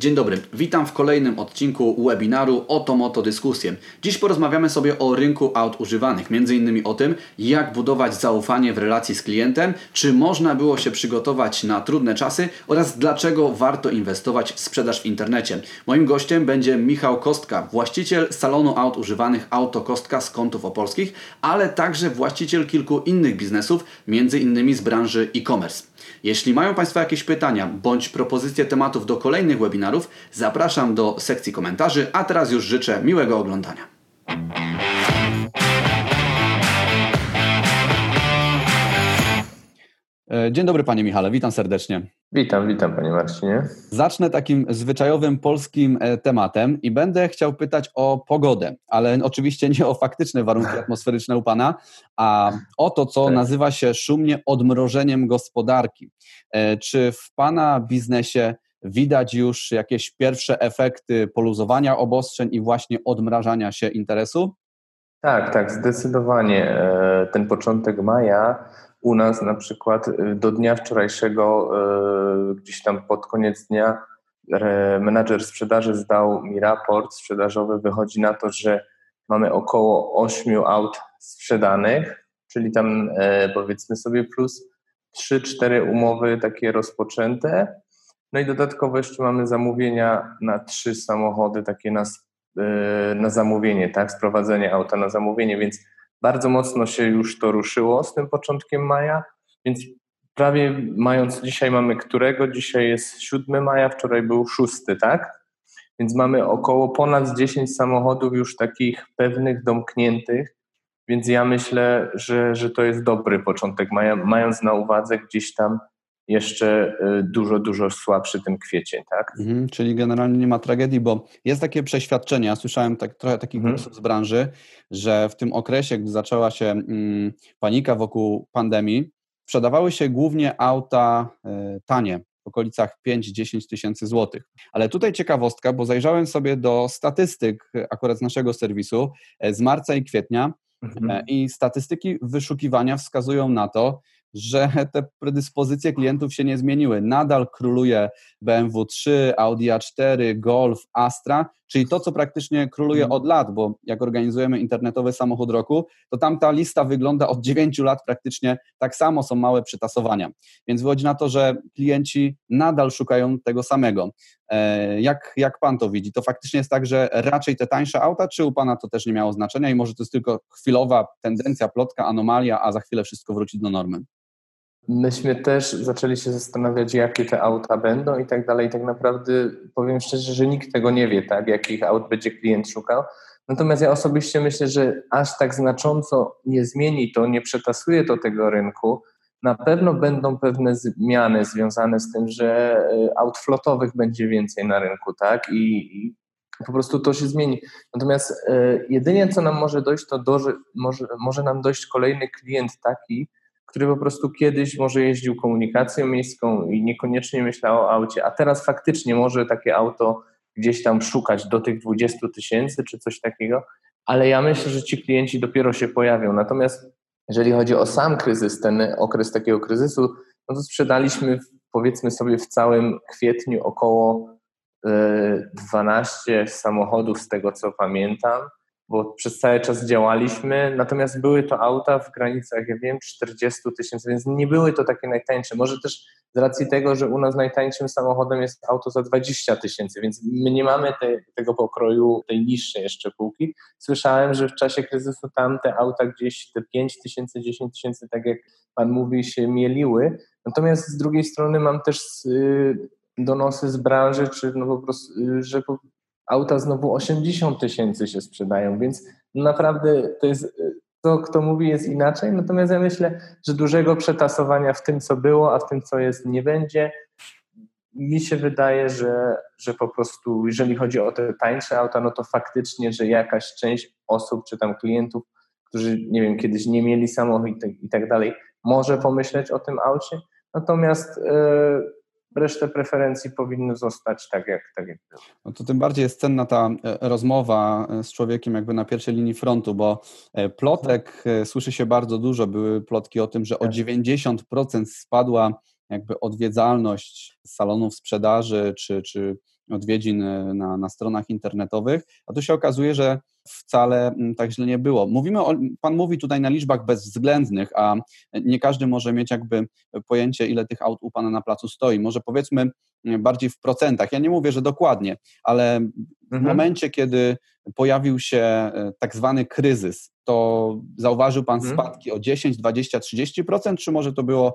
Dzień dobry, witam w kolejnym odcinku webinaru Oto Moto Dyskusje. Dziś porozmawiamy sobie o rynku aut używanych, innymi o tym, jak budować zaufanie w relacji z klientem, czy można było się przygotować na trudne czasy oraz dlaczego warto inwestować w sprzedaż w internecie. Moim gościem będzie Michał Kostka, właściciel salonu aut używanych Auto Kostka z Kątów Opolskich, ale także właściciel kilku innych biznesów, innymi z branży e-commerce. Jeśli mają Państwo jakieś pytania bądź propozycje tematów do kolejnych webinarów, zapraszam do sekcji komentarzy, a teraz już życzę miłego oglądania. Dzień dobry Panie Michale, witam serdecznie. Witam, witam Panie Marcinie. Zacznę takim zwyczajowym polskim e, tematem i będę chciał pytać o pogodę, ale oczywiście nie o faktyczne warunki atmosferyczne u Pana, a o to, co tak. nazywa się szumnie odmrożeniem gospodarki. E, czy w Pana biznesie widać już jakieś pierwsze efekty poluzowania obostrzeń i właśnie odmrażania się interesu? Tak, tak, zdecydowanie. Ten początek maja u nas na przykład y, do dnia wczorajszego, y, gdzieś tam pod koniec dnia, menadżer sprzedaży zdał mi raport sprzedażowy. Wychodzi na to, że mamy około 8 aut sprzedanych, czyli tam e, powiedzmy sobie plus 3-4 umowy takie rozpoczęte. No i dodatkowo jeszcze mamy zamówienia na trzy samochody, takie na, e, na zamówienie, tak? Sprowadzenie auta na zamówienie, więc bardzo mocno się już to ruszyło z tym początkiem maja, więc prawie mając, dzisiaj mamy którego? Dzisiaj jest 7 maja, wczoraj był 6, tak? Więc mamy około ponad 10 samochodów już takich pewnych, domkniętych, więc ja myślę, że, że to jest dobry początek mając na uwadze gdzieś tam jeszcze y, dużo, dużo słabszy ten kwiecień, tak? Mhm, czyli generalnie nie ma tragedii, bo jest takie przeświadczenie, ja słyszałem tak, trochę takich mhm. głosów z branży, że w tym okresie, gdy zaczęła się mm, panika wokół pandemii, sprzedawały się głównie auta y, tanie, w okolicach 5-10 tysięcy złotych. Ale tutaj ciekawostka, bo zajrzałem sobie do statystyk akurat z naszego serwisu e, z marca i kwietnia mhm. E, i statystyki wyszukiwania wskazują na to, że te predyspozycje klientów się nie zmieniły. Nadal króluje BMW 3, Audi A4, Golf, Astra, czyli to, co praktycznie króluje mhm. od lat, bo jak organizujemy internetowy samochód roku, to tam ta lista wygląda od 9 lat praktycznie tak samo, są małe przytasowania. Więc wychodzi na to, że klienci nadal szukają tego samego. E, jak, jak pan to widzi? To faktycznie jest tak, że raczej te tańsze auta, czy u pana to też nie miało znaczenia i może to jest tylko chwilowa tendencja, plotka, anomalia, a za chwilę wszystko wróci do normy? Myśmy też zaczęli się zastanawiać, jakie te auta będą i tak dalej. Tak naprawdę powiem szczerze, że nikt tego nie wie, tak, jakich aut będzie klient szukał. Natomiast ja osobiście myślę, że aż tak znacząco nie zmieni to, nie przetasuje to tego rynku. Na pewno będą pewne zmiany związane z tym, że e, aut flotowych będzie więcej na rynku, tak? I, i po prostu to się zmieni. Natomiast y, jedynie co nam może dojść, to do, może, może nam dojść kolejny klient taki, który po prostu kiedyś może jeździł komunikacją miejską i niekoniecznie myślał o aucie, a teraz faktycznie może takie auto gdzieś tam szukać do tych 20 tysięcy czy coś takiego, ale ja myślę, że ci klienci dopiero się pojawią. Natomiast jeżeli chodzi o sam kryzys, ten okres takiego kryzysu, no to sprzedaliśmy powiedzmy sobie w całym kwietniu około 12 e, samochodów z tego co pamiętam bo przez cały czas działaliśmy, natomiast były to auta w granicach, ja wiem, 40 tysięcy, więc nie były to takie najtańsze. Może też z racji tego, że u nas najtańszym samochodem jest auto za 20 tysięcy, więc my nie mamy te, tego pokroju tej niższej jeszcze półki. Słyszałem, że w czasie kryzysu tam te auta gdzieś te 5 tysięcy, 10 tysięcy, tak jak Pan mówi, się mieliły. Natomiast z drugiej strony mam też y, donosy z branży, czy no po prostu, y, że auta znowu 80 tysięcy się sprzedają, więc naprawdę to jest, to kto mówi jest inaczej, natomiast ja myślę, że dużego przetasowania w tym, co było, a w tym, co jest, nie będzie. Mi się wydaje, że, że po prostu, jeżeli chodzi o te tańsze auta, no to faktycznie, że jakaś część osób, czy tam klientów, którzy, nie wiem, kiedyś nie mieli samochodu i tak, i tak dalej, może pomyśleć o tym aucie, natomiast yy, resztę preferencji powinny zostać tak jak, tak jak było. No to tym bardziej jest cenna ta e, rozmowa e, z człowiekiem jakby na pierwszej linii frontu, bo e, plotek słyszy się bardzo dużo. Były plotki o tym, że o 90% tak. spadła jakby odwiedzalność salonów sprzedaży czy, czy odwiedzin e, na, na stronach internetowych, a tu się okazuje, że wcale tak źle nie było. Mówimy o, pan mówi tutaj na liczbach bezwzględnych, a nie każdy może mieć jakby pojęcie, ile tych aut u pana na placu stoi. Może powiedzmy bardziej w procentach. Ja nie mówię, że dokładnie, ale w mhm. momencie, kiedy pojawił się e, tak zwany kryzys, to zauważył pan mhm. spadki o 10, 20, 30%, czy może to było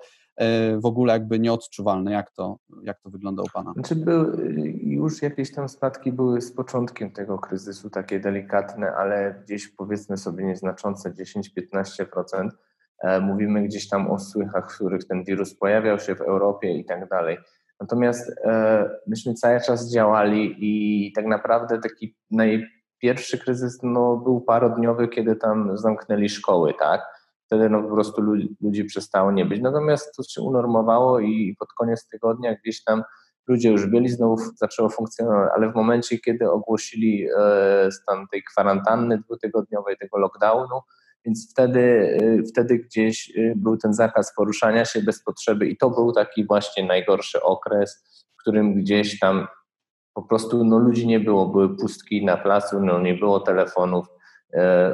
w ogóle jakby nieodczuwalne. Jak to, jak to wygląda u Pana? Znaczy był, już jakieś tam spadki były z początkiem tego kryzysu, takie delikatne, ale gdzieś powiedzmy sobie nieznaczące 10-15%. E, mówimy gdzieś tam o słychach, w których ten wirus pojawiał się w Europie i tak dalej. Natomiast e, myśmy cały czas działali i tak naprawdę taki najpierwszy kryzys no, był parodniowy, kiedy tam zamknęli szkoły, tak? Wtedy no po prostu ludzi, ludzi przestało nie być. Natomiast to się unormowało i pod koniec tygodnia gdzieś tam ludzie już byli, znowu zaczęło funkcjonować, ale w momencie, kiedy ogłosili e, stan tej kwarantanny dwutygodniowej, tego lockdownu, więc wtedy, e, wtedy gdzieś e, był ten zakaz poruszania się bez potrzeby i to był taki właśnie najgorszy okres, w którym gdzieś tam po prostu no, ludzi nie było, były pustki na placu, no, nie było telefonów,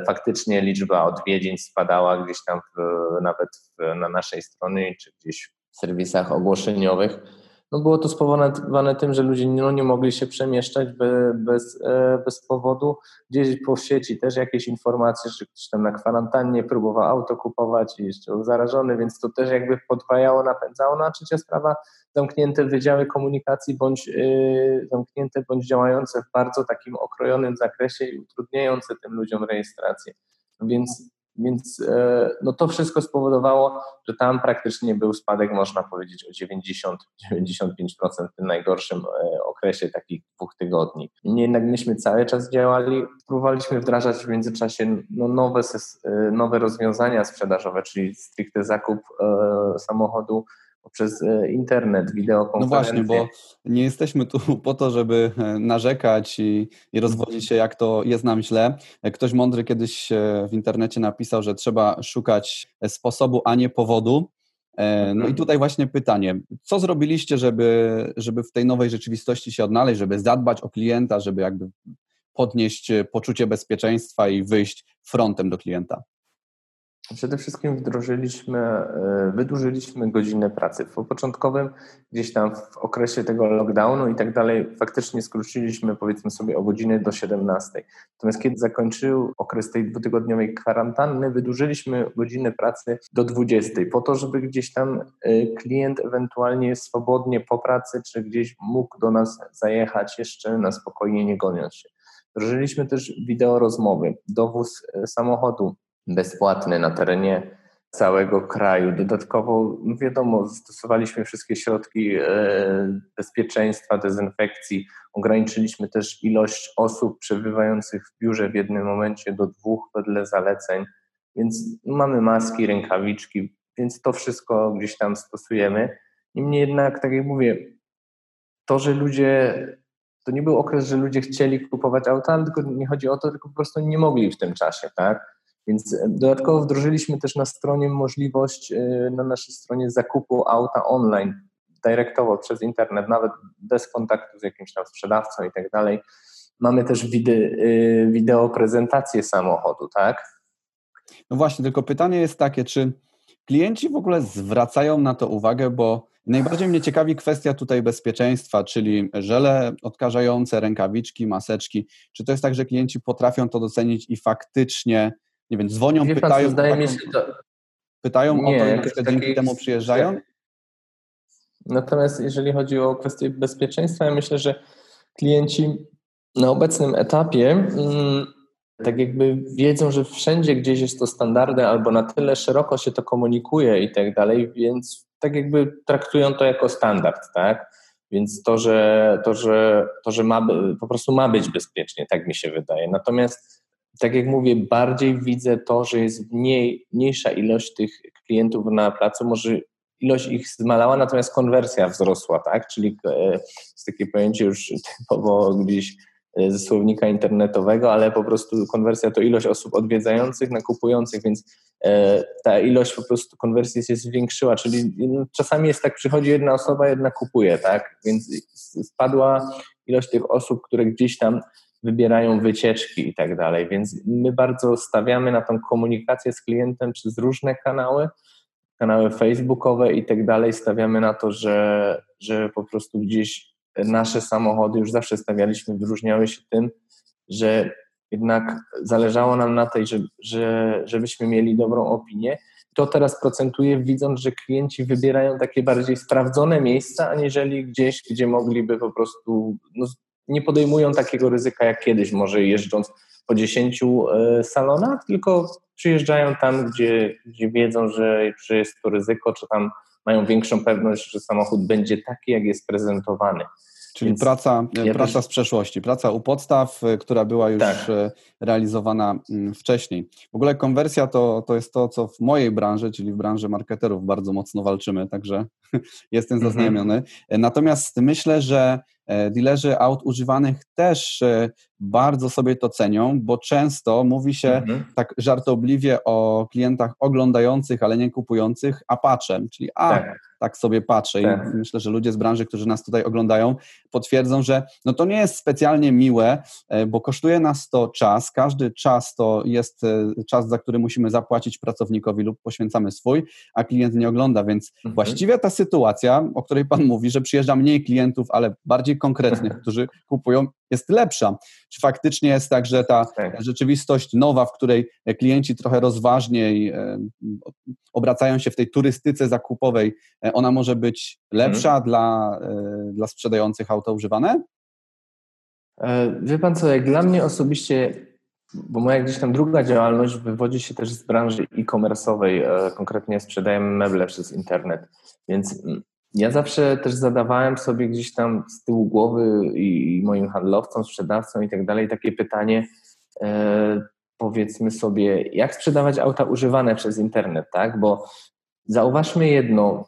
faktycznie liczba odwiedzin spadała gdzieś tam w, nawet w, na naszej stronie czy gdzieś w serwisach ogłoszeniowych. No było to spowodowane tym, że ludzie no, nie mogli się przemieszczać bez, e, bez powodu. Gdzieś po sieci też jakieś informacje, że ktoś tam na kwarantannie próbował auto kupować i jeszcze był zarażony, więc to też jakby podwajało, napędzało. No a trzecia sprawa, zamknięte wydziały komunikacji bądź yy, zamknięte bądź działające w bardzo takim okrojonym zakresie i utrudniające tym ludziom rejestrację. Więc więc e, no to wszystko spowodowało, że tam praktycznie był spadek, można powiedzieć, o 90-95% w tym najgorszym e, okresie takich dwóch tygodni. Niemniej jednak myśmy cały czas działali, próbowaliśmy wdrażać w międzyczasie no nowe, e, nowe rozwiązania sprzedażowe, czyli stricte zakup samochodu poprzez e, internet, wideokonferencje. No właśnie, bo nie jesteśmy tu po to, żeby e, narzekać i, i rozwodzić się, jak to jest nam źle. Ktoś mądry kiedyś w internecie napisał, że trzeba szukać sposobu, a nie powodu. E, no i tutaj właśnie pytanie, co zrobiliście, żeby, żeby w tej nowej rzeczywistości się odnaleźć, żeby zadbać o klienta, żeby jakby podnieść poczucie bezpieczeństwa i wyjść frontem do klienta? Przede wszystkim wdrożyliśmy, e, wydłużyliśmy godzinę pracy. W początkowym, gdzieś tam w okresie tego lockdownu i tak dalej, faktycznie skróciliśmy powiedzmy sobie o godzinę do 17. Natomiast kiedy zakończył okres tej dwutygodniowej kwarantanny, wydłużyliśmy godzinę pracy do 20, po to, żeby gdzieś tam e, klient ewentualnie swobodnie po pracy, czy gdzieś mógł do nas zajechać jeszcze na spokojnie, nie goniąc się. Wdrożyliśmy też wideo rozmowy, dowóz e, samochodu bezpłatny na terenie całego kraju. Dodatkowo, no wiadomo, stosowaliśmy wszystkie środki e, bezpieczeństwa, dezynfekcji. Ograniczyliśmy też ilość osób przebywających w biurze w jednym momencie do dwóch wedle zaleceń, więc mamy maski, rękawiczki, więc to wszystko gdzieś tam stosujemy. Niemniej jednak, tak jak mówię, to, że ludzie, to nie był okres, że ludzie chcieli kupować auta, tylko nie chodzi o to, tylko po prostu nie mogli w tym czasie, tak? Więc e, dodatkowo wdrożyliśmy też na stronie możliwość, e, na naszej stronie zakupu auta online, dyrektowo przez internet, nawet bez kontaktu z jakimś tam sprzedawcą i tak dalej. Mamy też e, wideo prezentację samochodu, tak? No właśnie, tylko pytanie jest takie, czy klienci w ogóle zwracają na to uwagę, bo najbardziej mnie ciekawi kwestia tutaj bezpieczeństwa, czyli żele odkażające, rękawiczki, maseczki. Czy to jest tak, że klienci potrafią to docenić i faktycznie nie wiem, dzwonią, Wie pytają, pan, zdaje mi się, to... pytają nie, o to, jak dzięki takiej... temu przyjeżdżają? Natomiast jeżeli chodzi o kwestię bezpieczeństwa, ja myślę, że klienci na obecnym etapie mm, tak jakby wiedzą, że wszędzie gdzieś jest to standardem albo na tyle szeroko się to komunikuje i tak dalej, więc tak jakby traktują to jako standard, tak? Więc to, że, to, że, to, że ma, po prostu ma być bezpiecznie, tak mi się wydaje. Natomiast tak jak mówię, bardziej widzę to, że jest mniej, mniejsza ilość tych klientów na placu, może ilość ich zmalała, natomiast konwersja wzrosła, tak? Czyli e, jest takie pojęcie już typowo gdzieś ze słownika internetowego, ale po prostu konwersja to ilość osób odwiedzających, nakupujących, więc ta ilość po prostu konwersji się zwiększyła, czyli no, czasami jest tak, przychodzi jedna osoba, jedna kupuje, tak, więc spadła ilość tych osób, które gdzieś tam wybierają wycieczki i tak dalej, więc my bardzo stawiamy na tą komunikację z klientem przez różne kanały, kanały facebookowe i tak dalej, stawiamy na to, że, że po prostu gdzieś nasze samochody już zawsze stawialiśmy, wyróżniały się tym, że jednak zależało nam na tej, że, że, żebyśmy mieli dobrą opinię. To teraz procentuje, widząc, że klienci wybierają takie bardziej sprawdzone miejsca, aniżeli gdzieś, gdzie mogliby po prostu no, nie podejmują takiego ryzyka jak kiedyś, może jeżdżąc po 10 e, salonach, tylko przyjeżdżają tam, gdzie, gdzie wiedzą, że, że jest to ryzyko, czy tam mają większą pewność, że samochód będzie taki, jak jest prezentowany. Czyli Więc praca, ja praca też... z przeszłości, praca u podstaw, e, która była już tak. E, realizowana mm, wcześniej. W ogóle konwersja to, to jest to, co w mojej branży, czyli w branży marketerów bardzo mocno walczymy, także jestem mhm. zaznajomiony. Natomiast myślę, że E, dealerzy aut używanych też e, bardzo sobie to cenią, bo często mówi się mhm. tak żartobliwie o klientach oglądających, ale nie kupujących, a patrzę, czyli a, tak, tak sobie patrzę tak. i myślę, że ludzie z branży, którzy nas tutaj oglądają, potwierdzą, że no to nie jest specjalnie miłe, e, bo kosztuje nas to czas, każdy czas to jest czas, za który musimy zapłacić pracownikowi lub poświęcamy swój, a klient nie ogląda, więc mhm. właściwie ta sytuacja, o której Pan mówi, że przyjeżdża mniej klientów, ale bardziej konkretnych, którzy kupują, jest lepsza. Czy faktycznie jest tak, że ta tak. rzeczywistość nowa, w której klienci trochę rozważniej e, obracają się w tej turystyce zakupowej, e, ona może być lepsza hmm. dla, e, dla sprzedających auta używane? Wie pan co, jak dla mnie osobiście, bo moja gdzieś tam druga działalność wywodzi się też z branży e-commerce'owej, konkretnie sprzedajemy meble przez internet, więc ja zawsze też zadawałem sobie gdzieś tam z tyłu głowy i moim handlowcom, sprzedawcom i tak dalej takie pytanie, e, powiedzmy sobie, jak sprzedawać auta używane przez internet, tak? Bo zauważmy jedno,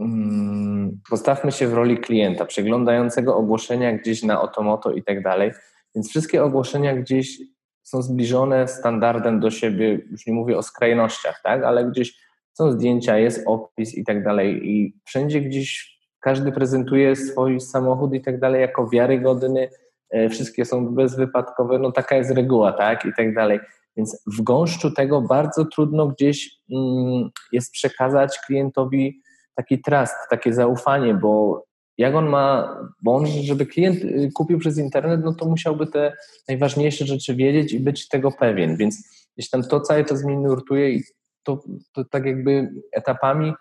mm, postawmy się w roli klienta, przeglądającego ogłoszenia gdzieś na Otomoto i tak dalej, więc wszystkie ogłoszenia gdzieś są zbliżone standardem do siebie, już nie mówię o skrajnościach, tak? Ale gdzieś są zdjęcia, jest opis i tak dalej. I wszędzie gdzieś każdy prezentuje swój samochód i tak dalej jako wiarygodny, e, wszystkie są bezwypadkowe, no taka jest reguła, tak, i tak dalej. Więc w gąszczu tego bardzo trudno gdzieś mm, jest przekazać klientowi taki trust, takie zaufanie, bo jak on ma, bo on, żeby klient y, kupił przez internet, no to musiałby te najważniejsze rzeczy wiedzieć i być tego pewien, więc gdzieś tam to cały czas mnie nurtuje i to, to tak jakby etapami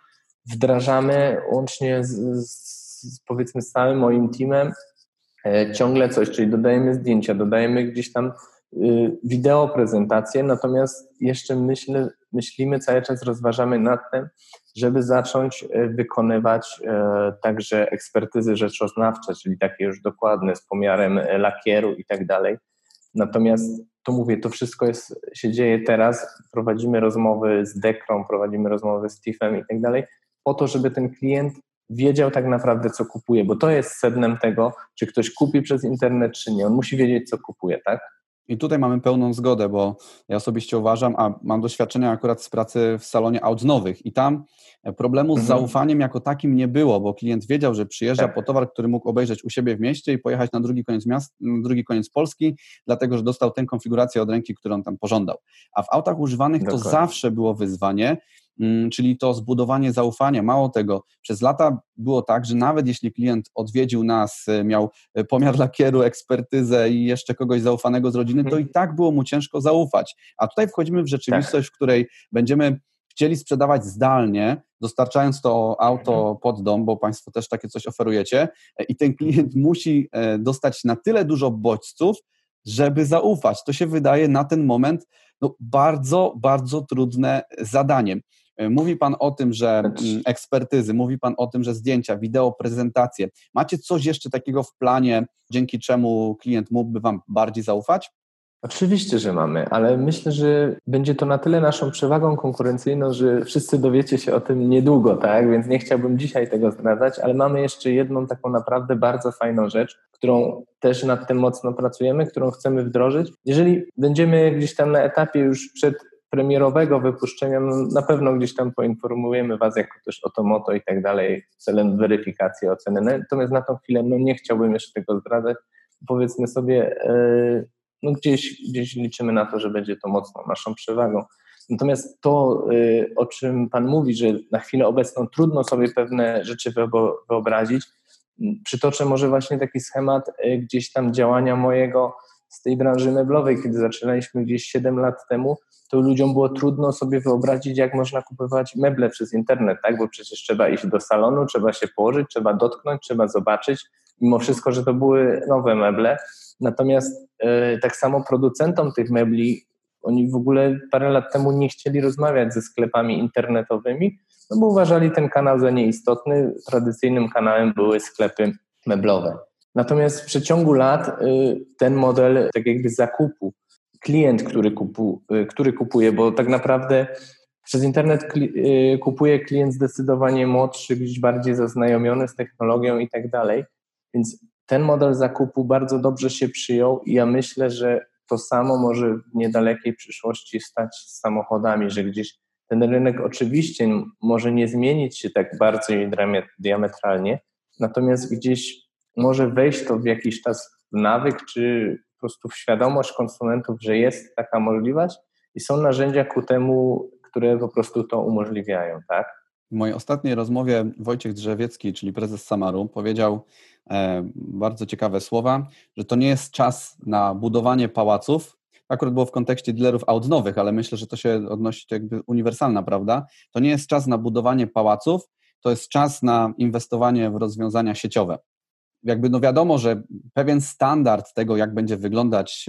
wdrażamy łącznie z, z powiedzmy z całym moim teamem e, ciągle coś, czyli dodajemy zdjęcia, dodajemy gdzieś tam y, wideo prezentację, natomiast jeszcze myślę, myślimy, cały czas rozważamy nad tym, żeby zacząć e, wykonywać e, także ekspertyzy rzeczoznawcze, czyli takie już dokładne z pomiarem lakieru i tak dalej. Natomiast to mówię, to wszystko jest, się dzieje teraz. Prowadzimy rozmowy z Dekrą, prowadzimy rozmowy z TIFem i tak dalej, po to, żeby ten klient wiedział tak naprawdę, co kupuje, bo to jest sednem tego, czy ktoś kupi przez internet, czy nie. On musi wiedzieć, co kupuje, tak? I tutaj mamy pełną zgodę, bo ja osobiście uważam, a mam doświadczenia akurat z pracy w salonie aut nowych i tam problemu z mhm. zaufaniem jako takim nie było, bo klient wiedział, że przyjeżdża tak. po towar, który mógł obejrzeć u siebie w mieście i pojechać na drugi koniec miasta, na drugi koniec Polski, dlatego że dostał tę konfigurację od ręki, którą tam pożądał. A w autach używanych Dokładnie. to zawsze było wyzwanie, czyli to zbudowanie zaufania. Mało tego, przez lata było tak, że nawet jeśli klient odwiedził nas, e, miał e, pomiar lakieru, ekspertyzę i jeszcze kogoś zaufanego z rodziny, to i mhm. tak było mu ciężko zaufać. A tutaj wchodzimy w rzeczywistość, tak. w której będziemy chcieli sprzedawać zdalnie, dostarczając to auto mhm. pod dom, bo Państwo też takie coś oferujecie, e, i ten klient musi dostać na tyle dużo bodźców, żeby zaufać. To się wydaje na ten moment no, bardzo, bardzo trudne zadanie. E, mówi Pan o tym, że mm, ekspertyzy, mówi Pan o tym, że zdjęcia, wideo, prezentacje. Macie coś jeszcze takiego w planie, dzięki czemu klient mógłby Wam bardziej zaufać? Oczywiście, że mamy, ale myślę, że będzie to na tyle naszą przewagą konkurencyjną, że wszyscy dowiecie się o tym niedługo, tak? Więc nie chciałbym dzisiaj tego zdradzać, ale mamy jeszcze jedną taką naprawdę bardzo fajną rzecz, którą też nad tym mocno pracujemy, którą chcemy wdrożyć. Jeżeli będziemy gdzieś tam na etapie już przed premierowego wypuszczenia, no na pewno gdzieś tam poinformujemy Was jako też o to moto i tak dalej celem weryfikacji oceny. Natomiast na tą chwilę no nie chciałbym jeszcze tego zdradzać. Powiedzmy sobie, yy, no gdzieś, gdzieś liczymy na to, że będzie to mocno naszą przewagą. Natomiast to, yy, o czym Pan mówi, że na chwilę obecną trudno sobie pewne rzeczy wyobrazić, przytoczę może właśnie taki schemat yy, gdzieś tam działania mojego z tej branży meblowej, kiedy zaczynaliśmy gdzieś 7 lat temu, to ludziom było trudno sobie wyobrazić, jak można kupować meble przez internet, tak? Bo przecież trzeba iść do salonu, trzeba się położyć, trzeba dotknąć, trzeba zobaczyć, mimo wszystko, że to były nowe meble. Natomiast e, tak samo producentom tych mebli, oni w ogóle parę lat temu nie chcieli rozmawiać ze sklepami internetowymi, no bo uważali ten kanał za nieistotny. Tradycyjnym kanałem były sklepy meblowe. Natomiast w przeciągu lat e, ten model tak jakby zakupu klient, który, kupu, y, który kupuje, bo tak naprawdę przez internet y, kupuje klient zdecydowanie młodszy, gdzieś bardziej zaznajomiony z technologią i tak dalej. Więc ten model zakupu bardzo dobrze się przyjął i ja myślę, że to samo może w niedalekiej przyszłości stać z samochodami, że gdzieś ten rynek oczywiście może nie zmienić się tak bardzo i diametralnie, natomiast gdzieś może wejść to w jakiś czas w nawyk, czy po prostu w świadomość konsumentów, że jest taka możliwość i są narzędzia ku temu, które po prostu to umożliwiają, tak? W mojej ostatniej rozmowie Wojciech Drzewiecki, czyli prezes Samaru, powiedział e, bardzo ciekawe słowa, że to nie jest czas na budowanie pałaców. Akurat było w kontekście dealerów aut nowych, ale myślę, że to się odnosi jakby uniwersalna, prawda? To nie jest czas na budowanie pałaców, to jest czas na inwestowanie w rozwiązania sieciowe jakby no wiadomo, że pewien standard tego, jak będzie wyglądać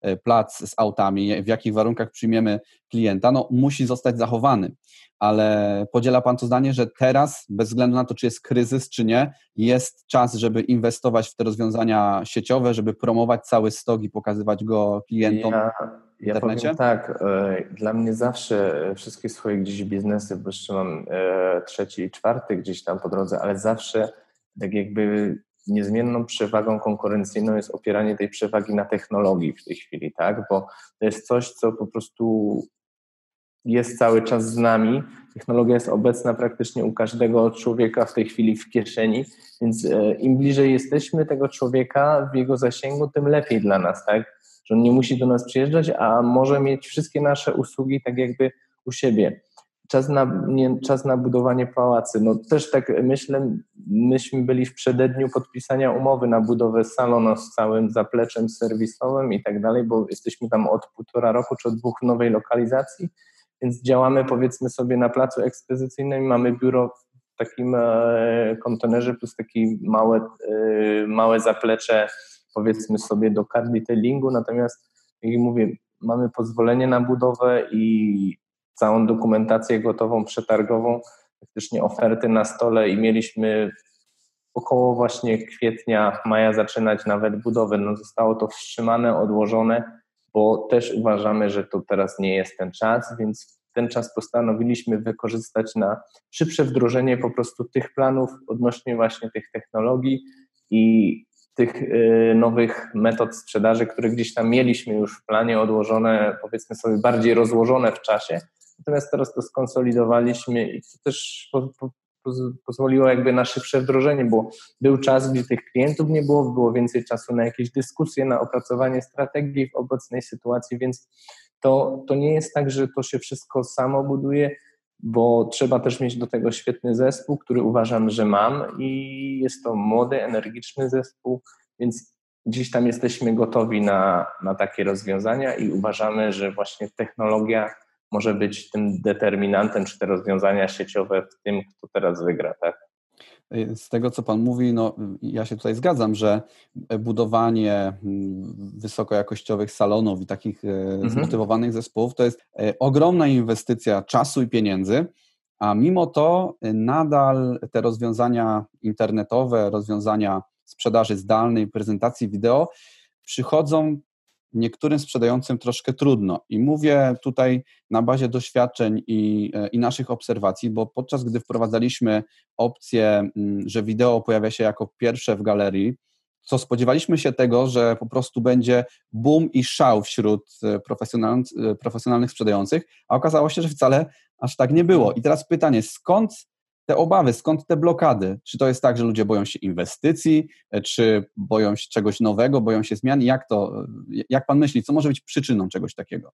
e, plac z autami, w jakich warunkach przyjmiemy klienta, no musi zostać zachowany. Ale podziela Pan to zdanie, że teraz, bez względu na to, czy jest kryzys, czy nie, jest czas, żeby inwestować w te rozwiązania sieciowe, żeby promować cały stok i pokazywać go klientom ja, w? Ja tak, e, dla mnie zawsze wszystkie swoje gdzieś biznesy, bo jeszcze mam e, trzeci i czwarty gdzieś tam po drodze, ale zawsze tak jakby niezmienną przewagą konkurencyjną jest opieranie tej przewagi na technologii w tej chwili, tak? Bo to jest coś, co po prostu jest cały czas z nami. Technologia jest obecna praktycznie u każdego człowieka w tej chwili w kieszeni, więc e, im bliżej jesteśmy tego człowieka w jego zasięgu, tym lepiej dla nas, tak? Że on nie musi do nas przyjeżdżać, a może mieć wszystkie nasze usługi tak jakby u siebie czas na, nie, czas na budowanie pałacy. No też tak myślę, myśmy byli w przededniu podpisania umowy na budowę salonu z całym zapleczem serwisowym i tak dalej, bo jesteśmy tam od półtora roku czy od dwóch nowej lokalizacji, więc działamy powiedzmy sobie na placu ekspozycyjnym, mamy biuro w takim e, kontenerze plus takie małe, e, małe zaplecze powiedzmy sobie do car detailingu, natomiast jak mówię, mamy pozwolenie na budowę i całą dokumentację gotową, przetargową, faktycznie oferty na stole i mieliśmy około właśnie kwietnia, maja zaczynać nawet budowę. No zostało to wstrzymane, odłożone, bo też uważamy, że to teraz nie jest ten czas, więc ten czas postanowiliśmy wykorzystać na szybsze wdrożenie po prostu tych planów odnośnie właśnie tych technologii i tych y, nowych metod sprzedaży, które gdzieś tam mieliśmy już w planie odłożone, powiedzmy sobie bardziej rozłożone w czasie, Natomiast teraz to skonsolidowaliśmy i to też po, po, pozwoliło jakby na szybsze wdrożenie, bo był czas, gdzie tych klientów nie było, było więcej czasu na jakieś dyskusje, na opracowanie strategii w obecnej sytuacji, więc to, to nie jest tak, że to się wszystko samo buduje, bo trzeba też mieć do tego świetny zespół, który uważam, że mam i jest to młody, energiczny zespół, więc gdzieś tam jesteśmy gotowi na, na takie rozwiązania i uważamy, że właśnie technologia może być tym determinantem, czy te rozwiązania sieciowe w tym, kto teraz wygra, tak? Z tego, co Pan mówi, no, ja się tutaj zgadzam, że budowanie wysokojakościowych salonów i takich e, mhm. zmotywowanych zespołów to jest e, ogromna inwestycja czasu i pieniędzy, a mimo to nadal te rozwiązania internetowe, rozwiązania sprzedaży zdalnej, prezentacji wideo przychodzą niektórym sprzedającym troszkę trudno. I mówię tutaj na bazie doświadczeń i, e, i naszych obserwacji, bo podczas gdy wprowadzaliśmy opcję, mm, że wideo pojawia się jako pierwsze w galerii, co spodziewaliśmy się tego, że po prostu będzie boom i szał wśród e, profesjonalnych, profesjonalnych sprzedających, a okazało się, że wcale aż tak nie było. I teraz pytanie, skąd te obawy, skąd te blokady? Czy to jest tak, że ludzie boją się inwestycji, e, czy boją się czegoś nowego, boją się zmian? Jak to, e, jak pan myśli, co może być przyczyną czegoś takiego?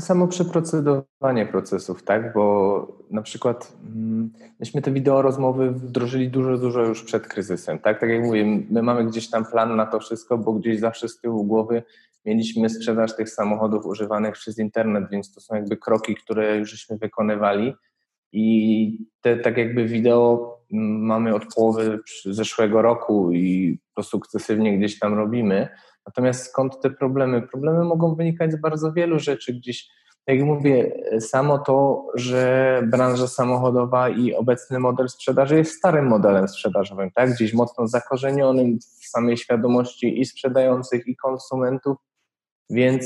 Samo przeprocedowanie procesów, tak? Bo na przykład mm, myśmy te wideo rozmowy wdrożyli dużo, dużo już przed kryzysem, tak? Tak jak mówię, my mamy gdzieś tam plan na to wszystko, bo gdzieś zawsze z tyłu głowy mieliśmy sprzedaż tych samochodów używanych przez internet, więc to są jakby kroki, które już żeśmy wykonywali i te tak jakby wideo mamy od połowy zeszłego roku i to sukcesywnie gdzieś tam robimy. Natomiast skąd te problemy? Problemy mogą wynikać z bardzo wielu rzeczy. Gdzieś, jak mówię, samo to, że branża samochodowa i obecny model sprzedaży jest starym modelem sprzedażowym, tak? gdzieś mocno zakorzenionym w samej świadomości i sprzedających, i konsumentów. Więc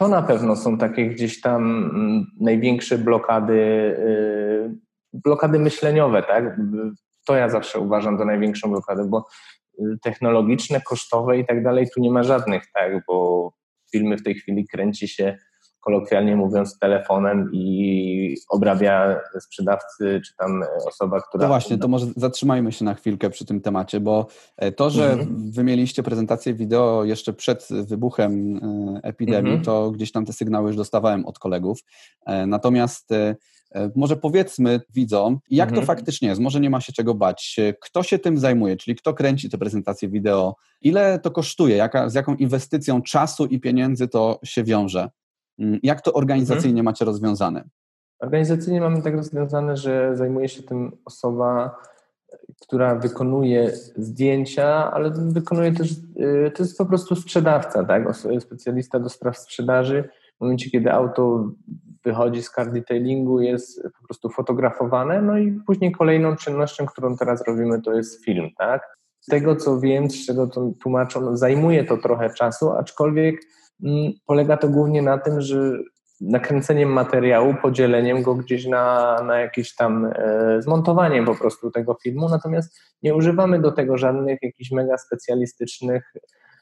to na pewno są takie gdzieś tam mm, największe blokady, y, blokady myśleniowe, tak? To ja zawsze uważam za największą blokadę, bo y, technologiczne, kosztowe i tak dalej, tu nie ma żadnych, tak? Bo filmy w tej chwili kręci się kolokwialnie mówiąc, telefonem i obrabia sprzedawcy, czy tam osoba, która. No właśnie, to może zatrzymajmy się na chwilkę przy tym temacie, bo e, to, że mhm. wy mieliście prezentację wideo jeszcze przed wybuchem e, epidemii, mhm. to gdzieś tam te sygnały już dostawałem od kolegów. E, natomiast może powiedzmy widzom, jak mhm. to faktycznie jest, może nie ma się czego bać. Kto się tym zajmuje, czyli kto kręci te prezentacje wideo, ile to kosztuje, jaka, z jaką inwestycją czasu i pieniędzy to się wiąże? Mm, jak to organizacyjnie mhm. macie rozwiązane? Organizacyjnie mamy tak rozwiązane, że zajmuje się tym osoba, która wykonuje zdjęcia, ale wykonuje też, y, to jest po prostu sprzedawca, tak? specjalista do spraw sprzedaży. W momencie, kiedy auto wychodzi z car detailingu, jest po prostu fotografowane, no i później kolejną czynnością, którą teraz robimy, to jest film, tak? Z tego, co wiem, z czego to tłumaczą, zajmuje to trochę czasu, aczkolwiek polega to głównie na tym, że nakręceniem materiału, podzieleniem go gdzieś na, na jakieś tam e, zmontowaniem po prostu tego filmu, natomiast nie używamy do tego żadnych jakichś mega specjalistycznych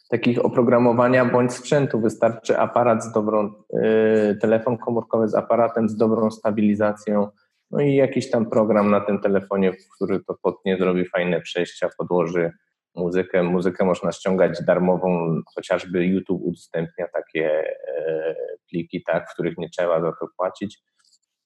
takich oprogramowania bądź sprzętu. Wystarczy aparat z dobrą, e, telefon komórkowy z aparatem z dobrą stabilizacją, no i jakiś tam program na tym telefonie, który to potnie, zrobi fajne przejścia, podłoży muzykę. Muzykę można ściągać darmową, chociażby YouTube udostępnia takie e, pliki, tak, w których nie trzeba za to płacić.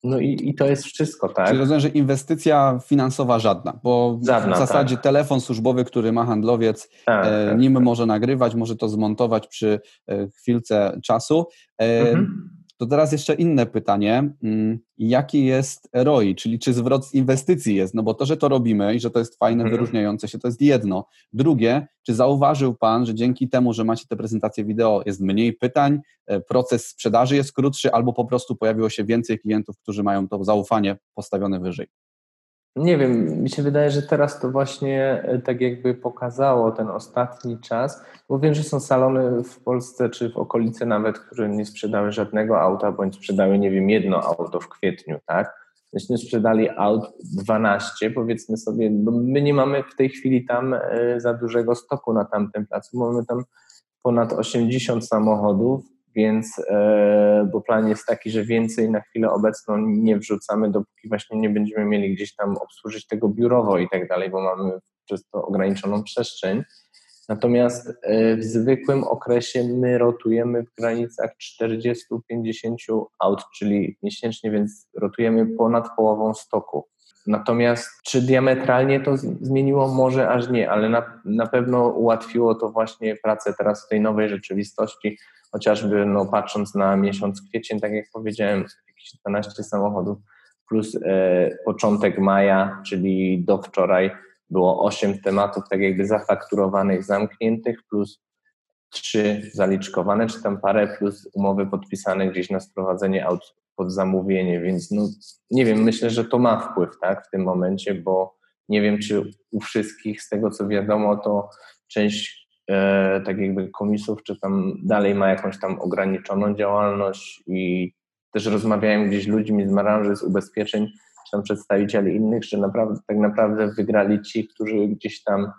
No i, i to jest wszystko, tak? Czyli rozumiem, że inwestycja finansowa żadna, bo żadna, w zasadzie tak. telefon służbowy, który ma handlowiec, tak, e, tak, nim tak. może nagrywać, może to zmontować przy e, chwilce czasu. E, mhm. To teraz jeszcze inne pytanie. Mm, jaki jest ROI, czyli czy zwrot z inwestycji jest? No bo to, że to robimy i że to jest fajne, mhm. wyróżniające się, to jest jedno. Drugie, czy zauważył Pan, że dzięki temu, że macie te prezentacje wideo, jest mniej pytań, e, proces sprzedaży jest krótszy, albo po prostu pojawiło się więcej klientów, którzy mają to zaufanie postawione wyżej? Nie wiem, mi się wydaje, że teraz to właśnie e, tak jakby pokazało ten ostatni czas, bo wiem, że są salony w Polsce czy w okolicy nawet, które nie sprzedały żadnego auta, bądź sprzedały, nie wiem, jedno auto w kwietniu, tak? Myśmy sprzedali aut 12, powiedzmy sobie, bo my nie mamy w tej chwili tam e, za dużego stoku na tamtym placu, mamy tam ponad 80 samochodów, więc e, bo plan jest taki, że więcej na chwilę obecną nie wrzucamy, dopóki właśnie nie będziemy mieli gdzieś tam obsłużyć tego biurowo i tak dalej, bo mamy przez to ograniczoną przestrzeń. Natomiast e, w zwykłym okresie my rotujemy w granicach 40-50 aut, czyli miesięcznie, więc rotujemy ponad połową stoku. Natomiast czy diametralnie to zmieniło? Może aż nie, ale na, na pewno ułatwiło to właśnie pracę teraz w tej nowej rzeczywistości, chociażby no, patrząc na miesiąc kwiecień, tak jak powiedziałem, jakieś 12 samochodów, plus e, początek maja, czyli do wczoraj było 8 tematów tak jakby zafakturowanych, zamkniętych, plus 3 zaliczkowane, czy tam parę, plus umowy podpisane gdzieś na sprowadzenie aut pod zamówienie, więc no, nie wiem, myślę, że to ma wpływ tak, w tym momencie, bo nie wiem, czy u wszystkich, z tego co wiadomo, to część tak jakby komisów, czy tam dalej ma jakąś tam ograniczoną działalność i też rozmawiałem gdzieś z ludźmi z branży, z ubezpieczeń, czy tam przedstawicieli innych, że naprawdę, tak naprawdę wygrali ci, którzy gdzieś tam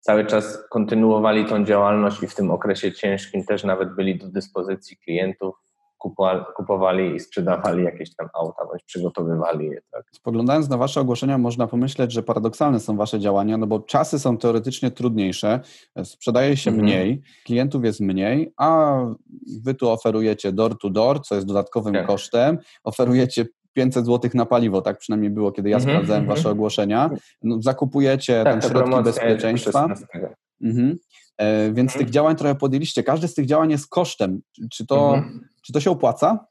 cały czas kontynuowali tą działalność i w tym okresie ciężkim też nawet byli do dyspozycji klientów, kupowali i sprzedawali jakieś tam auta, bądź przygotowywali je. Tak. Spoglądając na Wasze ogłoszenia, można pomyśleć, że paradoksalne są Wasze działania, no bo czasy są teoretycznie trudniejsze, sprzedaje się mhm. mniej, klientów jest mniej, a Wy tu oferujecie door to door, co jest dodatkowym tak. kosztem, oferujecie 500 zł na paliwo, tak przynajmniej było, kiedy ja mhm, sprawdzałem Wasze mhm. ogłoszenia. No, zakupujecie tak, środki bezpieczeństwa. Mhm. E, więc mhm. tych działań trochę podjęliście. Każdy z tych działań jest kosztem. Czy to, mhm. Czy to się opłaca?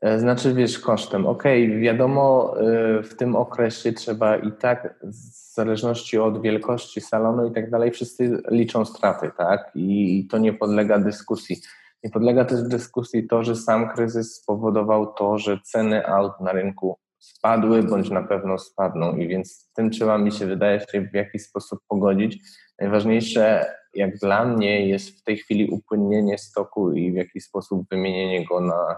E, znaczy, wiesz, kosztem. Okej, okay, wiadomo, e, w tym okresie trzeba i tak, w zależności od wielkości salonu i tak dalej, wszyscy liczą straty, tak? I to nie podlega dyskusji. Nie podlega też dyskusji to, że sam kryzys spowodował to, że ceny aut na rynku spadły, bądź na pewno spadną. I więc z tym trzeba, mi się wydaje, się w jakiś sposób pogodzić. Najważniejsze, jak dla mnie, jest w tej chwili upłynnienie stoku i w jakiś sposób wymienienie go na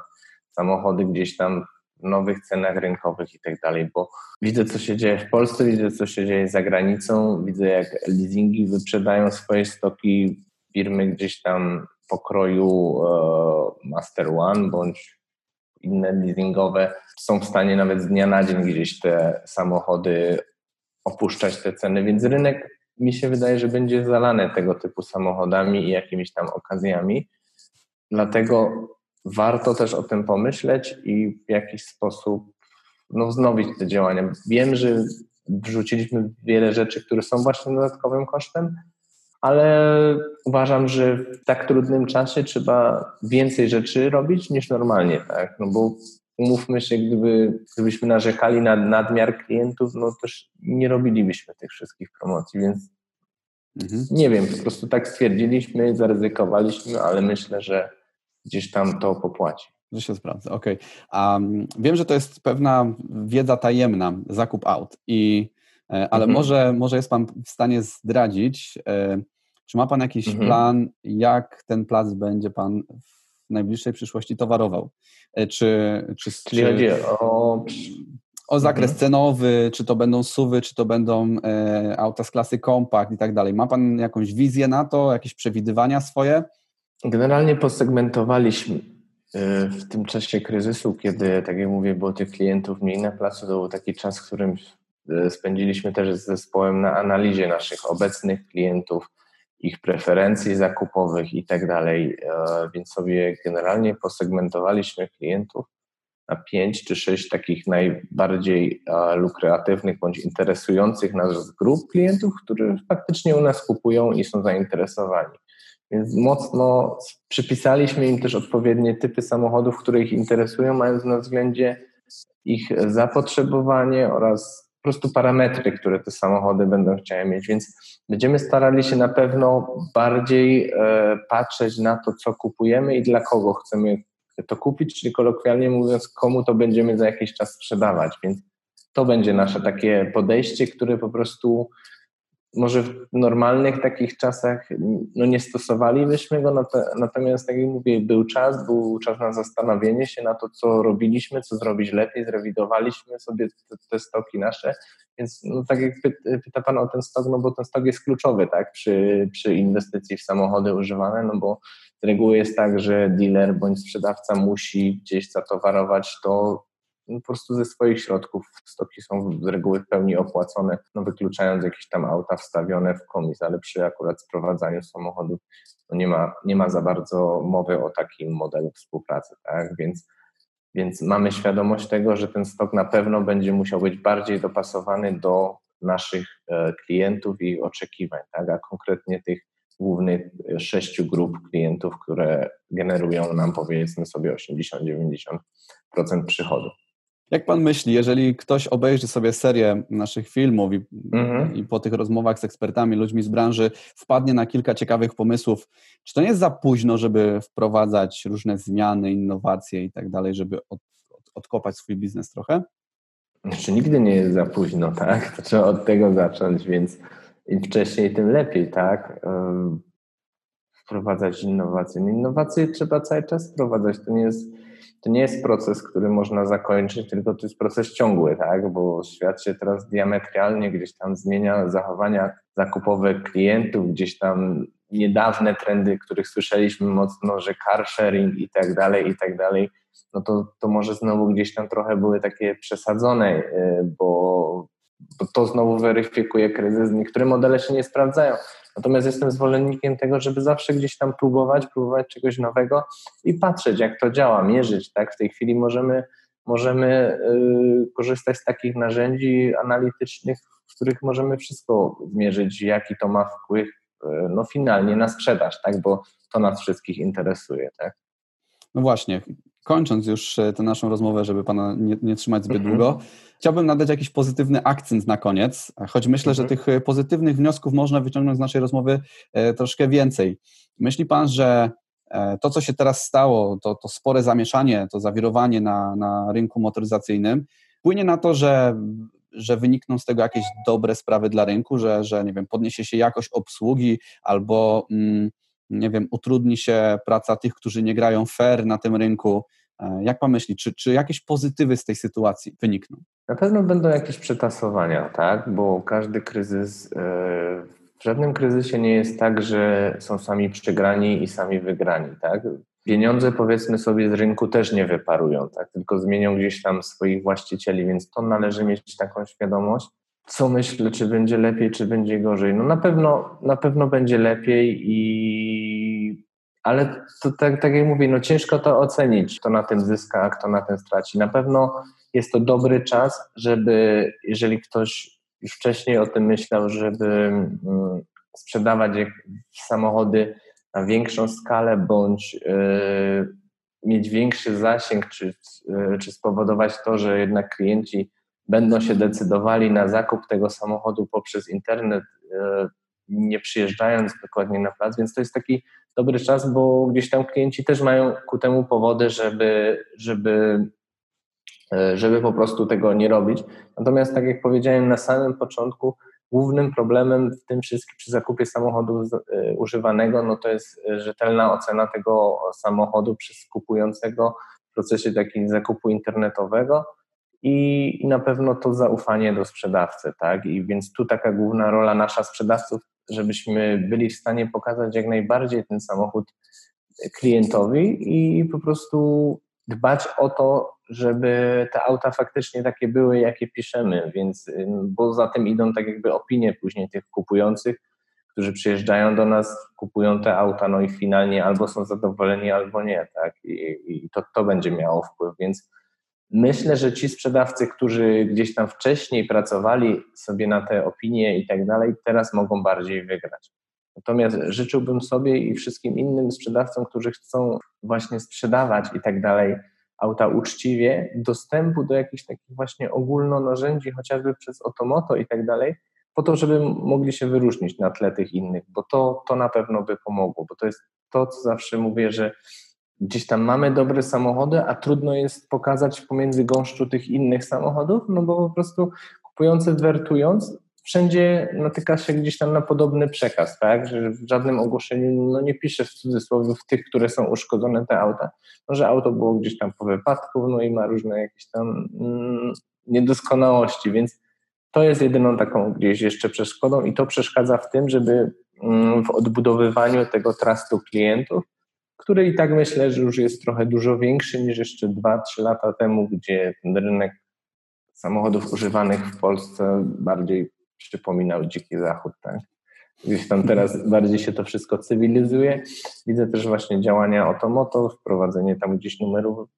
samochody gdzieś tam w nowych cenach rynkowych i tak dalej, bo widzę, co się dzieje w Polsce, widzę, co się dzieje za granicą, widzę, jak leasingi wyprzedają swoje stoki, firmy gdzieś tam pokroju e, Master One bądź inne leasingowe. Są w stanie nawet z dnia na dzień gdzieś te samochody opuszczać te ceny, więc rynek mi się wydaje, że będzie zalany tego typu samochodami i jakimiś tam okazjami. Dlatego warto też o tym pomyśleć i w jakiś sposób no, wznowić te działania. Wiem, że wrzuciliśmy wiele rzeczy, które są właśnie dodatkowym kosztem, ale uważam, że w tak trudnym czasie trzeba więcej rzeczy robić niż normalnie, tak? No bo umówmy się, gdyby, gdybyśmy narzekali na nadmiar klientów, no też nie robilibyśmy tych wszystkich promocji, więc mhm. nie wiem, po prostu tak stwierdziliśmy, zaryzykowaliśmy, ale myślę, że gdzieś tam to popłaci. Że się sprawdza, okej. Okay. Um, wiem, że to jest pewna wiedza tajemna, zakup aut i E, ale mhm. może, może jest Pan w stanie zdradzić, e, czy ma Pan jakiś mhm. plan, jak ten plac będzie Pan w najbliższej przyszłości towarował? E, czy, czy, Czyli czy, chodzi o... o zakres mhm. cenowy, czy to będą suwy, czy to będą e, auta z klasy kompakt i tak dalej. Ma Pan jakąś wizję na to, jakieś przewidywania swoje? Generalnie posegmentowaliśmy w tym czasie kryzysu, kiedy, tak jak mówię, było tych klientów mniej na placu, to był taki czas, w którym E, spędziliśmy też z zespołem na analizie naszych obecnych klientów, ich preferencji zakupowych i tak dalej, e, więc sobie generalnie posegmentowaliśmy klientów na pięć czy sześć takich najbardziej e, lukratywnych bądź interesujących nas grup klientów, którzy faktycznie u nas kupują i są zainteresowani. Więc mocno przypisaliśmy im też odpowiednie typy samochodów, które ich interesują, mając na względzie ich zapotrzebowanie oraz po prostu parametry, które te samochody będą chciały mieć, więc będziemy starali się na pewno bardziej e, patrzeć na to, co kupujemy i dla kogo chcemy to kupić, czyli kolokwialnie mówiąc, komu to będziemy za jakiś czas sprzedawać, więc to będzie nasze takie podejście, które po prostu może w normalnych takich czasach no nie stosowalibyśmy go, natomiast tak jak mówię, był czas, był czas na zastanowienie się na to, co robiliśmy, co zrobić lepiej, zrewidowaliśmy sobie te, te stoki nasze, więc no, tak jak pyta Pan o ten stok, no bo ten stok jest kluczowy tak, przy, przy inwestycji w samochody używane, no bo z reguły jest tak, że dealer bądź sprzedawca musi gdzieś zatowarować to po prostu ze swoich środków stoki są z reguły w pełni opłacone, no wykluczając jakieś tam auta wstawione w komis, ale przy akurat sprowadzaniu samochodów no nie, ma, nie ma za bardzo mowy o takim modelu współpracy, tak? Więc, więc mamy świadomość tego, że ten stok na pewno będzie musiał być bardziej dopasowany do naszych e, klientów i oczekiwań, tak? a konkretnie tych głównych e, sześciu grup klientów, które generują nam powiedzmy sobie 80-90% przychodu. Jak pan myśli, jeżeli ktoś obejrzy sobie serię naszych filmów i, mhm. i, po tych rozmowach z ekspertami, ludźmi z branży, wpadnie na kilka ciekawych pomysłów, czy to nie jest za późno, żeby wprowadzać różne zmiany, innowacje i tak dalej, żeby od, od, odkopać swój biznes trochę? Znaczy nigdy nie jest za późno, tak? To trzeba od tego zacząć, więc im wcześniej, tym lepiej, tak? wprowadzać innowacje. No, innowacje trzeba cały czas wprowadzać. To nie jest, to nie jest proces, który można zakończyć, tylko to jest proces ciągły, tak? bo świat się teraz diametralnie gdzieś tam zmienia, zachowania zakupowe klientów, gdzieś tam niedawne trendy, których słyszeliśmy mocno, że car sharing i tak dalej, i tak dalej, no to, to może znowu gdzieś tam trochę były takie przesadzone, y, bo, bo to znowu weryfikuje kryzys. Niektóre modele się nie sprawdzają. Natomiast jestem zwolennikiem tego, żeby zawsze gdzieś tam próbować, próbować czegoś nowego i patrzeć, jak to działa, mierzyć. Tak? W tej chwili możemy, możemy yy, korzystać z takich narzędzi analitycznych, w których możemy wszystko zmierzyć, jaki to ma wpływ yy, no, finalnie na sprzedaż, tak? bo to nas wszystkich interesuje. Tak? No właśnie, kończąc już e, tę naszą rozmowę, żeby Pana nie, nie trzymać zbyt mhm. długo, chciałbym nadać jakiś pozytywny akcent na koniec, choć myślę, że mhm. tych e, pozytywnych wniosków można wyciągnąć z naszej rozmowy e, troszkę więcej. Myśli Pan, że to, co się teraz stało, to, to spore zamieszanie, to zawirowanie na, na rynku motoryzacyjnym, płynie na to, że, że wynikną z tego jakieś dobre sprawy dla rynku, że, że nie wiem, podniesie się jakość obsługi albo mm, nie wiem, utrudni się praca tych, którzy nie grają fair na tym rynku. E, jak pan myśli, czy, czy jakieś pozytywy z tej sytuacji wynikną? Na pewno będą jakieś przetasowania, tak? Bo każdy kryzys, e, w żadnym kryzysie nie jest tak, że są sami przegrani i sami wygrani, tak? Pieniądze, powiedzmy sobie, z rynku też nie wyparują, tak? Tylko zmienią gdzieś tam swoich właścicieli, więc to należy mieć taką świadomość co myślę, czy będzie lepiej, czy będzie gorzej. No na pewno, na pewno będzie lepiej i ale to tak, tak jak mówię, no ciężko to ocenić, kto na tym zyska, a kto na tym straci. Na pewno jest to dobry czas, żeby, jeżeli ktoś już wcześniej o tym myślał, żeby mm, sprzedawać samochody na większą skalę bądź yy, mieć większy zasięg, czy, yy, czy spowodować to, że jednak klienci będą się decydowali na zakup tego samochodu poprzez internet, e, nie przyjeżdżając dokładnie na plac, więc to jest taki dobry czas, bo gdzieś tam klienci też mają ku temu powody, żeby, żeby, e, żeby po prostu tego nie robić. Natomiast tak jak powiedziałem na samym początku, głównym problemem w tym wszystkim przy zakupie samochodu e, używanego, no to jest rzetelna ocena tego samochodu przez kupującego w procesie takim zakupu internetowego i, na pewno to zaufanie do sprzedawcy, tak? I więc tu taka główna rola nasza sprzedawców, żebyśmy byli w stanie pokazać jak najbardziej ten samochód klientowi i po prostu dbać o to, żeby te auta faktycznie takie były, jakie piszemy, więc bo za tym idą tak jakby opinie później tych kupujących, którzy przyjeżdżają do nas, kupują te auta, no i finalnie albo są zadowoleni, albo nie, tak? I, i to, to będzie miało wpływ, więc Myślę, że ci sprzedawcy, którzy gdzieś tam wcześniej pracowali sobie na te opinie i tak dalej, teraz mogą bardziej wygrać. Natomiast życzyłbym sobie i wszystkim innym sprzedawcom, którzy chcą właśnie sprzedawać i tak dalej auta uczciwie, dostępu do jakichś takich właśnie ogólno narzędzi, chociażby przez Otomoto i tak dalej, po to, żeby mogli się wyróżnić na tle tych innych, bo to, to na pewno by pomogło, bo to jest to, co zawsze mówię, że gdzieś tam mamy dobre samochody, a trudno jest pokazać pomiędzy gąszczu tych innych samochodów, no bo po prostu kupujący wertując, wszędzie natyka się gdzieś tam na podobny przekaz, tak, że w żadnym ogłoszeniu no nie pisze w cudzysłowie w tych, które są uszkodzone te auta, no, że auto było gdzieś tam po wypadku, no i ma różne jakieś tam mm, niedoskonałości, więc to jest jedyną taką gdzieś jeszcze przeszkodą i to przeszkadza w tym, żeby mm, w odbudowywaniu tego trustu klientów który i tak myślę, że już jest trochę dużo większy niż jeszcze 2-3 lata temu, gdzie ten rynek samochodów używanych w Polsce bardziej przypominał dziki zachód. Tak? Gdzieś tam teraz bardziej się to wszystko cywilizuje. Widzę też właśnie działania Otomoto, wprowadzenie tam gdzieś numerów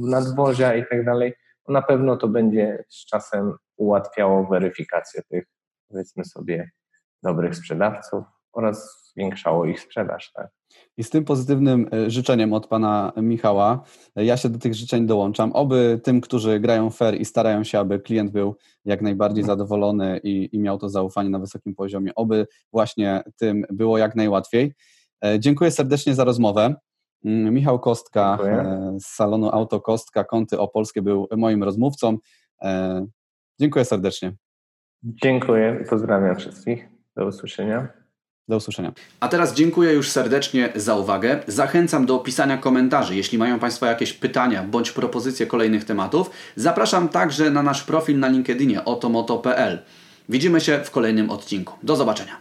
nadwozia i tak dalej. Na pewno to będzie z czasem ułatwiało weryfikację tych, powiedzmy sobie, dobrych sprzedawców oraz zwiększało ich sprzedaż. Tak? I z tym pozytywnym e, życzeniem od pana Michała, e, ja się do tych życzeń dołączam. Oby tym, którzy grają fair i starają się, aby klient był jak najbardziej mhm. zadowolony i, i miał to zaufanie na wysokim poziomie, oby właśnie tym było jak najłatwiej. E, dziękuję serdecznie za rozmowę. Mm, Michał Kostka Dziękuję. z salonu Auto Kostka Kąty Opolskie był moim rozmówcą. Dziękuję serdecznie. Dziękuję i pozdrawiam wszystkich. Do usłyszenia. Do usłyszenia. A teraz dziękuję już serdecznie za uwagę. Zachęcam do pisania komentarzy, jeśli mają Państwo jakieś pytania bądź propozycje kolejnych tematów. Zapraszam także na nasz profil na LinkedInie otomoto.pl. Widzimy się w kolejnym odcinku. Do zobaczenia.